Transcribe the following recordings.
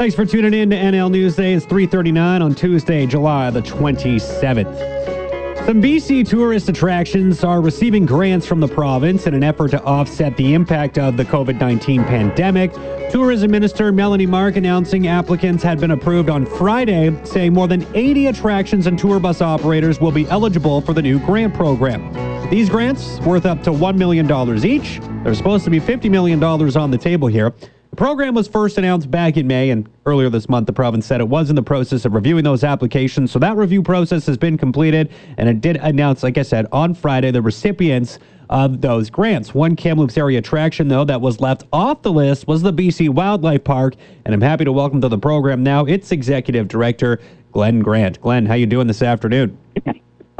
Thanks for tuning in to NL Newsday. It's 3:39 on Tuesday, July the 27th. Some BC tourist attractions are receiving grants from the province in an effort to offset the impact of the COVID 19 pandemic. Tourism Minister Melanie Mark announcing applicants had been approved on Friday, saying more than 80 attractions and tour bus operators will be eligible for the new grant program. These grants, worth up to $1 million each, there's supposed to be $50 million on the table here. The program was first announced back in May, and earlier this month, the province said it was in the process of reviewing those applications. So that review process has been completed, and it did announce, like I said, on Friday, the recipients of those grants. One Kamloops area attraction, though, that was left off the list was the BC Wildlife Park, and I'm happy to welcome to the program now its executive director, Glenn Grant. Glenn, how you doing this afternoon?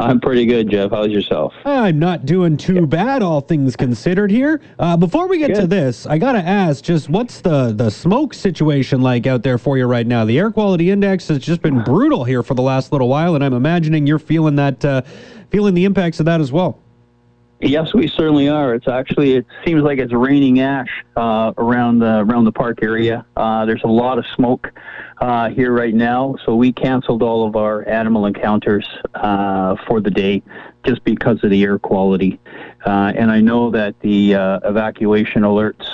I'm pretty good, Jeff. How's yourself? I'm not doing too bad, all things considered. Here, uh, before we get good. to this, I gotta ask, just what's the the smoke situation like out there for you right now? The air quality index has just been brutal here for the last little while, and I'm imagining you're feeling that, uh, feeling the impacts of that as well. Yes, we certainly are. It's actually it seems like it's raining ash uh, around the around the park area. Uh, there's a lot of smoke uh, here right now, so we canceled all of our animal encounters uh, for the day just because of the air quality. Uh, and I know that the uh, evacuation alerts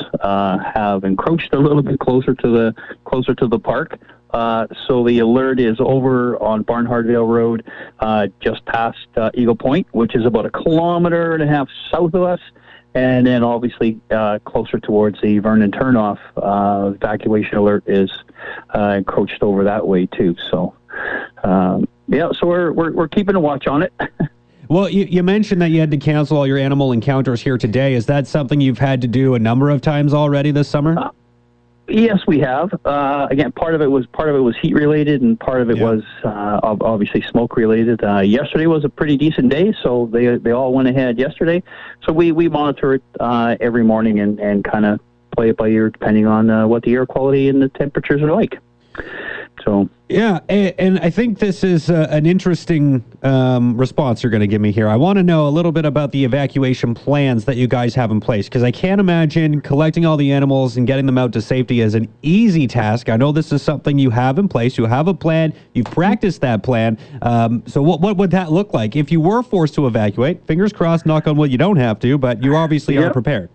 have encroached a little bit closer to the closer to the park. Uh, so the alert is over on Barnhartvale Road, uh, just past uh, Eagle Point, which is about a kilometer and a half south of us, and then obviously uh, closer towards the Vernon turnoff. Uh, evacuation alert is encroached over that way too. So, um, yeah, so we're, we're we're keeping a watch on it. Well, you, you, mentioned that you had to cancel all your animal encounters here today. Is that something you've had to do a number of times already this summer? Yes, we have. Uh, again, part of it was part of it was heat related, and part of it yeah. was uh, obviously smoke related. Uh, yesterday was a pretty decent day, so they they all went ahead yesterday. So we we monitor it uh, every morning and and kind of play it by ear depending on uh, what the air quality and the temperatures are like. So yeah, and, and I think this is uh, an interesting um, response you're going to give me here. I want to know a little bit about the evacuation plans that you guys have in place because I can't imagine collecting all the animals and getting them out to safety as an easy task. I know this is something you have in place. You have a plan. You've practiced that plan. Um, so what what would that look like if you were forced to evacuate? Fingers crossed. Knock on wood. You don't have to, but you obviously yep. are prepared.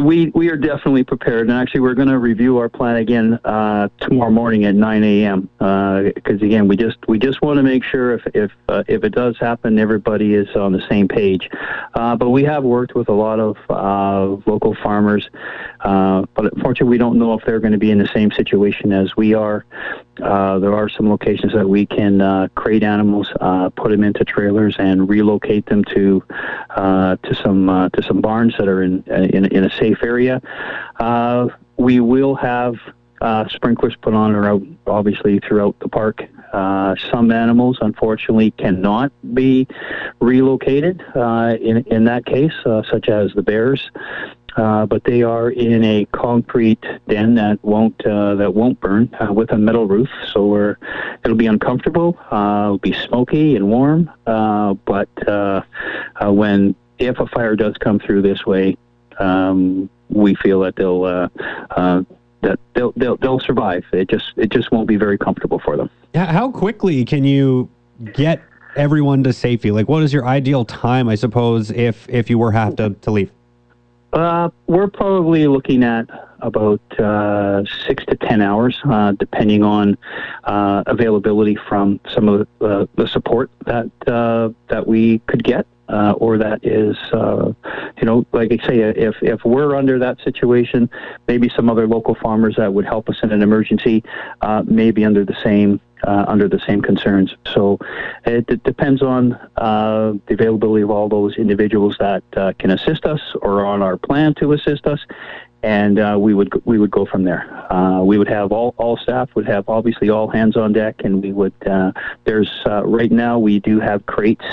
We we are definitely prepared, and actually, we're going to review our plan again uh, tomorrow morning at 9 a.m. Because uh, again, we just we just want to make sure if if uh, if it does happen, everybody is on the same page. Uh, but we have worked with a lot of uh, local farmers, uh, but unfortunately, we don't know if they're going to be in the same situation as we are. There are some locations that we can crate animals, put them into trailers, and relocate them to to some to some barns that are in in, in a safe area. Uh, we will have uh, sprinklers put on or out, obviously throughout the park. Uh, some animals, unfortunately, cannot be relocated uh, in in that case, uh, such as the bears. Uh, but they are in a concrete den that won't uh, that won't burn uh, with a metal roof. So we're, it'll be uncomfortable. Uh, it'll be smoky and warm. Uh, but when if a fire does come through this way, um, we feel that they'll that they'll, they'll they'll survive. It just it just won't be very comfortable for them. How quickly can you get everyone to safety? Like, what is your ideal time? I suppose if if you were have to to leave. Uh, we're probably looking at about uh, six to ten hours, uh, depending on uh, availability from some of the, the support that uh, that we could get uh, or that is, uh, you know, like I say, if if we're under that situation, maybe some other local farmers that would help us in an emergency uh, may be under the same uh, under the same concerns. So it, it depends on uh, the availability of all those individuals that uh, can assist us or on our plan to assist us, and uh, we would we would go from there. Uh, we would have all, all staff would have obviously all hands on deck, and we would. Uh, there's uh, right now we do have crates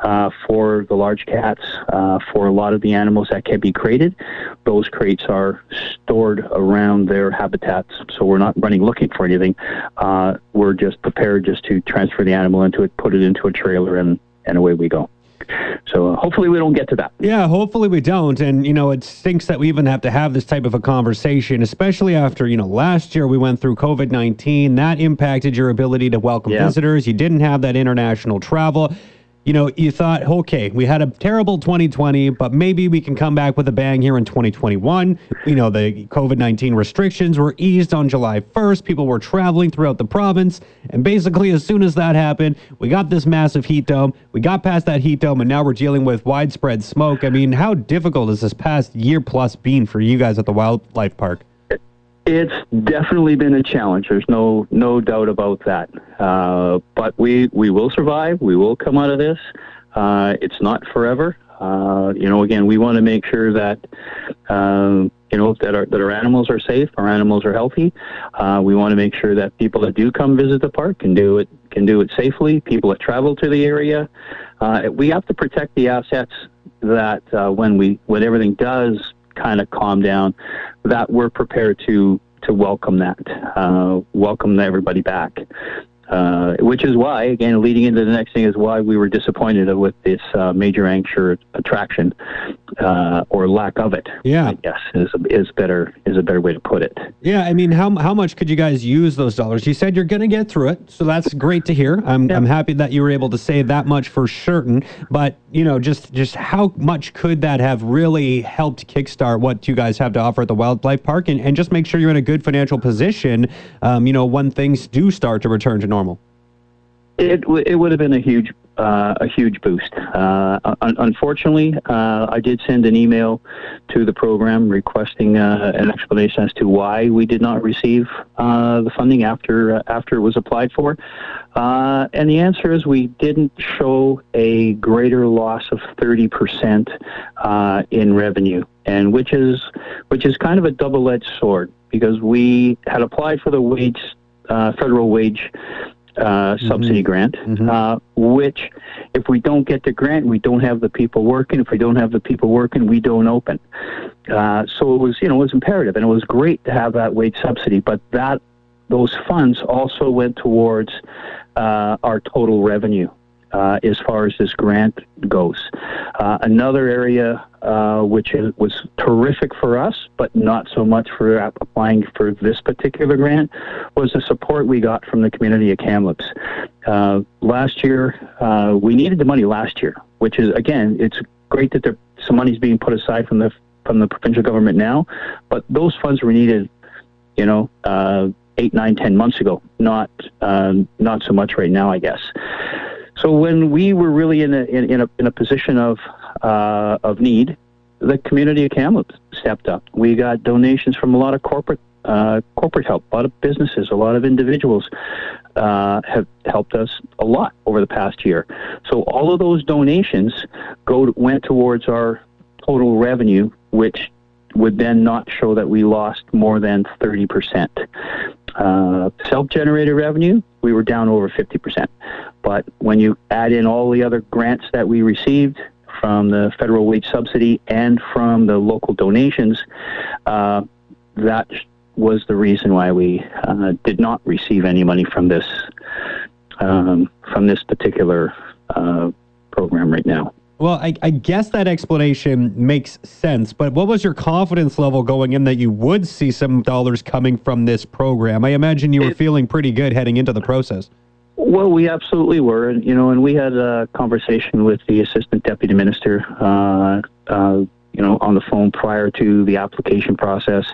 uh, for the large cats uh, for a lot of the animals that can be crated. Those crates are stored around their habitats, so we're not running looking for anything. we're just prepared just to transfer the animal into it, put it into a trailer, and and away we go. So uh, hopefully we don't get to that. Yeah, hopefully we don't. And you know, it stinks that we even have to have this type of a conversation, especially after you know last year we went through COVID nineteen. That impacted your ability to welcome yeah. visitors. You didn't have that international travel you know, you thought, okay, we had a terrible 2020, but maybe we can come back with a bang here in 2021. You know, the COVID 19 restrictions were eased on July 1st. People were traveling throughout the province. And basically, as soon as that happened, we got this massive heat dome. We got past that heat dome, and now we're dealing with widespread smoke. I mean, how difficult has this past year plus been for you guys at the Wildlife Park? It's definitely been a challenge. There's no no doubt about that. Uh, but we we will survive. We will come out of this. Uh, it's not forever. Uh, you know, again, we want to make sure that um, you know that our that our animals are safe, our animals are healthy. Uh, we want to make sure that people that do come visit the park can do it can do it safely. People that travel to the area, uh, we have to protect the assets that uh, when we when everything does kind of calm down, that we're prepared to to welcome that, uh, welcome everybody back. Uh, which is why, again, leading into the next thing is why we were disappointed with this uh, major anchor attraction uh, or lack of it. Yeah, yes, is is better is a better way to put it. Yeah, I mean, how how much could you guys use those dollars? You said you're going to get through it, so that's great to hear. I'm yeah. I'm happy that you were able to say that much for certain. But you know, just just how much could that have really helped kickstart what you guys have to offer at the Wildlife Park, and and just make sure you're in a good financial position. Um, you know, when things do start to return to normal normal? It, it would have been a huge uh, a huge boost. Uh, un- unfortunately, uh, I did send an email to the program requesting uh, an explanation as to why we did not receive uh, the funding after uh, after it was applied for. and the answer is we didn't show a greater loss of 30% in revenue, and which is which is kind of a double-edged sword because we had applied for the wage federal wage uh, mm-hmm. subsidy grant, mm-hmm. uh, which if we don't get the grant, we don't have the people working. If we don't have the people working, we don't open. Uh, so it was, you know, it was imperative, and it was great to have that wage subsidy. But that those funds also went towards uh, our total revenue uh, as far as this grant goes. Uh, another area uh, which is, was terrific for us, but not so much for applying for this particular grant, was the support we got from the community of Kamloops. Uh, last year, uh, we needed the money last year, which is again, it's great that there, some money is being put aside from the from the provincial government now, but those funds were needed, you know, eight, nine, ten months ago. Not not so much right now, I guess. So when we were really in a in, in a in a position of uh, of need, the community of Kamloops stepped up. We got donations from a lot of corporate uh, corporate help, a lot of businesses, a lot of individuals uh, have helped us a lot over the past year. So all of those donations go went towards our total revenue, which would then not show that we lost more than 30%. Uh, self-generated revenue, we were down over 50%. But when you add in all the other grants that we received from the federal wage subsidy and from the local donations, uh, that was the reason why we uh, did not receive any money from this um, from this particular uh, program right now. Well, I, I, guess that explanation makes sense, but what was your confidence level going in that you would see some dollars coming from this program? I imagine you were feeling pretty good heading into the process. Well, we absolutely were, and you know, and we had a conversation with the assistant deputy minister, uh, uh, you know, on the phone prior to the application process.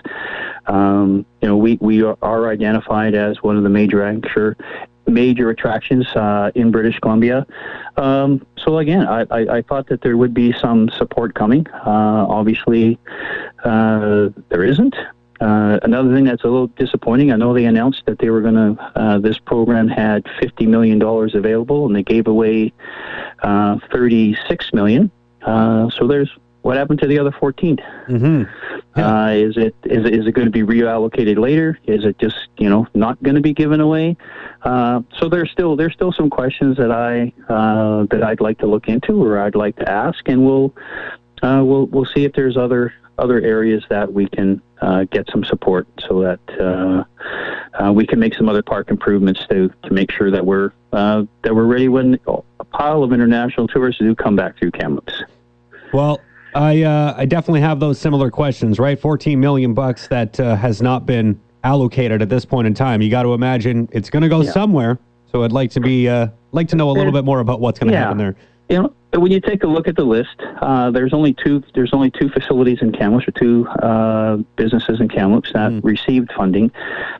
Um, you know, we we are identified as one of the major anchor major attractions uh, in British Columbia. Um, so again, I, I, I, thought that there would be some support coming. Uh, obviously, uh, there isn't. Uh, another thing that's a little disappointing, I know they announced that they were going to, uh, this program had $50 million available and they gave away uh, $36 million. so there's what happened to the other 14? Mm-hmm. Yeah. Uh, is it is it, is it going to be reallocated later? Is it just you know not going to be given away? Uh, so there's still there's still some questions that I uh, that I'd like to look into or I'd like to ask, and we'll uh, we'll we'll see if there's other other areas that we can uh, get some support so that uh, uh, we can make some other park improvements to to make sure that we're uh, that we're ready when a pile of international tourists do come back through Kamloops. Well, I uh, I definitely have those similar questions. Right, fourteen million bucks that uh, has not been allocated at this point in time. You got to imagine it's going to go Yeah. somewhere. So I'd like to be uh, like to know a little bit more about what's going to Yeah. happen there. You know, when you take a look at the list, uh, there's only two. There's only two facilities in Kamloops, or two uh, businesses in Kamloops that Mm. received funding.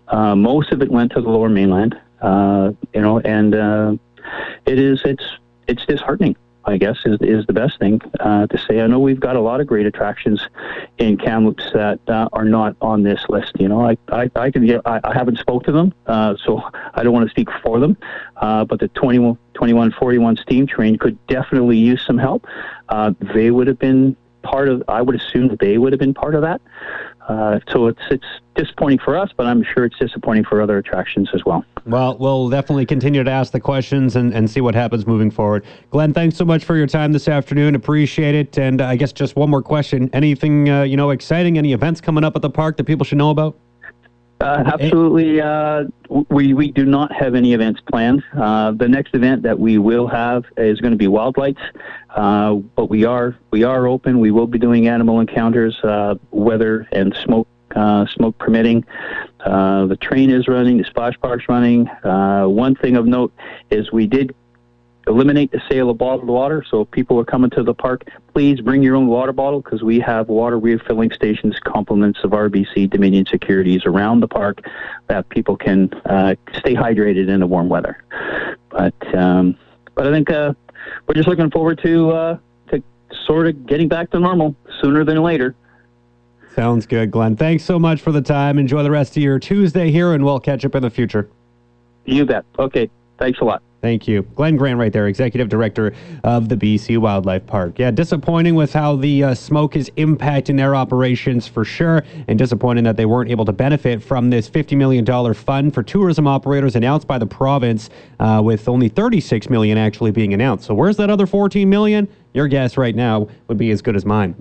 Uh, most of it went to the Lower Mainland. Uh, you know, and uh, it is. It's it's disheartening. I guess is is the best thing uh, to say. I know we've got a lot of great attractions in Kamloops that uh, are not on this list. You know, I I, I can get, I, I haven't spoke to them, uh, so I don't want to speak for them. Uh, but the 21, 2141 steam train could definitely use some help. Uh, they would have been part of. I would assume they would have been part of that. Uh, so it's it's disappointing for us, but I'm sure it's disappointing for other attractions as well. Well, we'll definitely continue to ask the questions and, and see what happens moving forward. Glenn, thanks so much for your time this afternoon. Appreciate it. And I guess just one more question. Anything, uh, you know, exciting? Any events coming up at the park that people should know about? Uh, absolutely. Uh, we we do not have any events planned. Uh, the next event that we will have is going to be Wild Lights, uh, but we are we are open. We will be doing animal encounters, uh, weather and smoke uh, smoke permitting. Uh, the train is running. The splash park's running. Uh, one thing of note is we did eliminate the sale of bottled water. So if people are coming to the park, please bring your own water bottle because we have water refilling stations, compliments of RBC Dominion Securities around the park that people can uh, stay hydrated in the warm weather. But um, but I think uh, we're just looking forward to uh, to sort of getting back to normal sooner than later. Sounds good, Glenn. Thanks so much for the time. Enjoy the rest of your Tuesday here, and we'll catch up in the future. You bet. Okay. Thanks a lot. Thank you. Glenn Grant, right there, Executive Director of the BC Wildlife Park. Yeah, disappointing with how the uh, smoke is impacting their operations for sure, and disappointing that they weren't able to benefit from this $50 million fund for tourism operators announced by the province, uh, with only 36 million actually being announced. So, where's that other 14 million? Your guess right now would be as good as mine.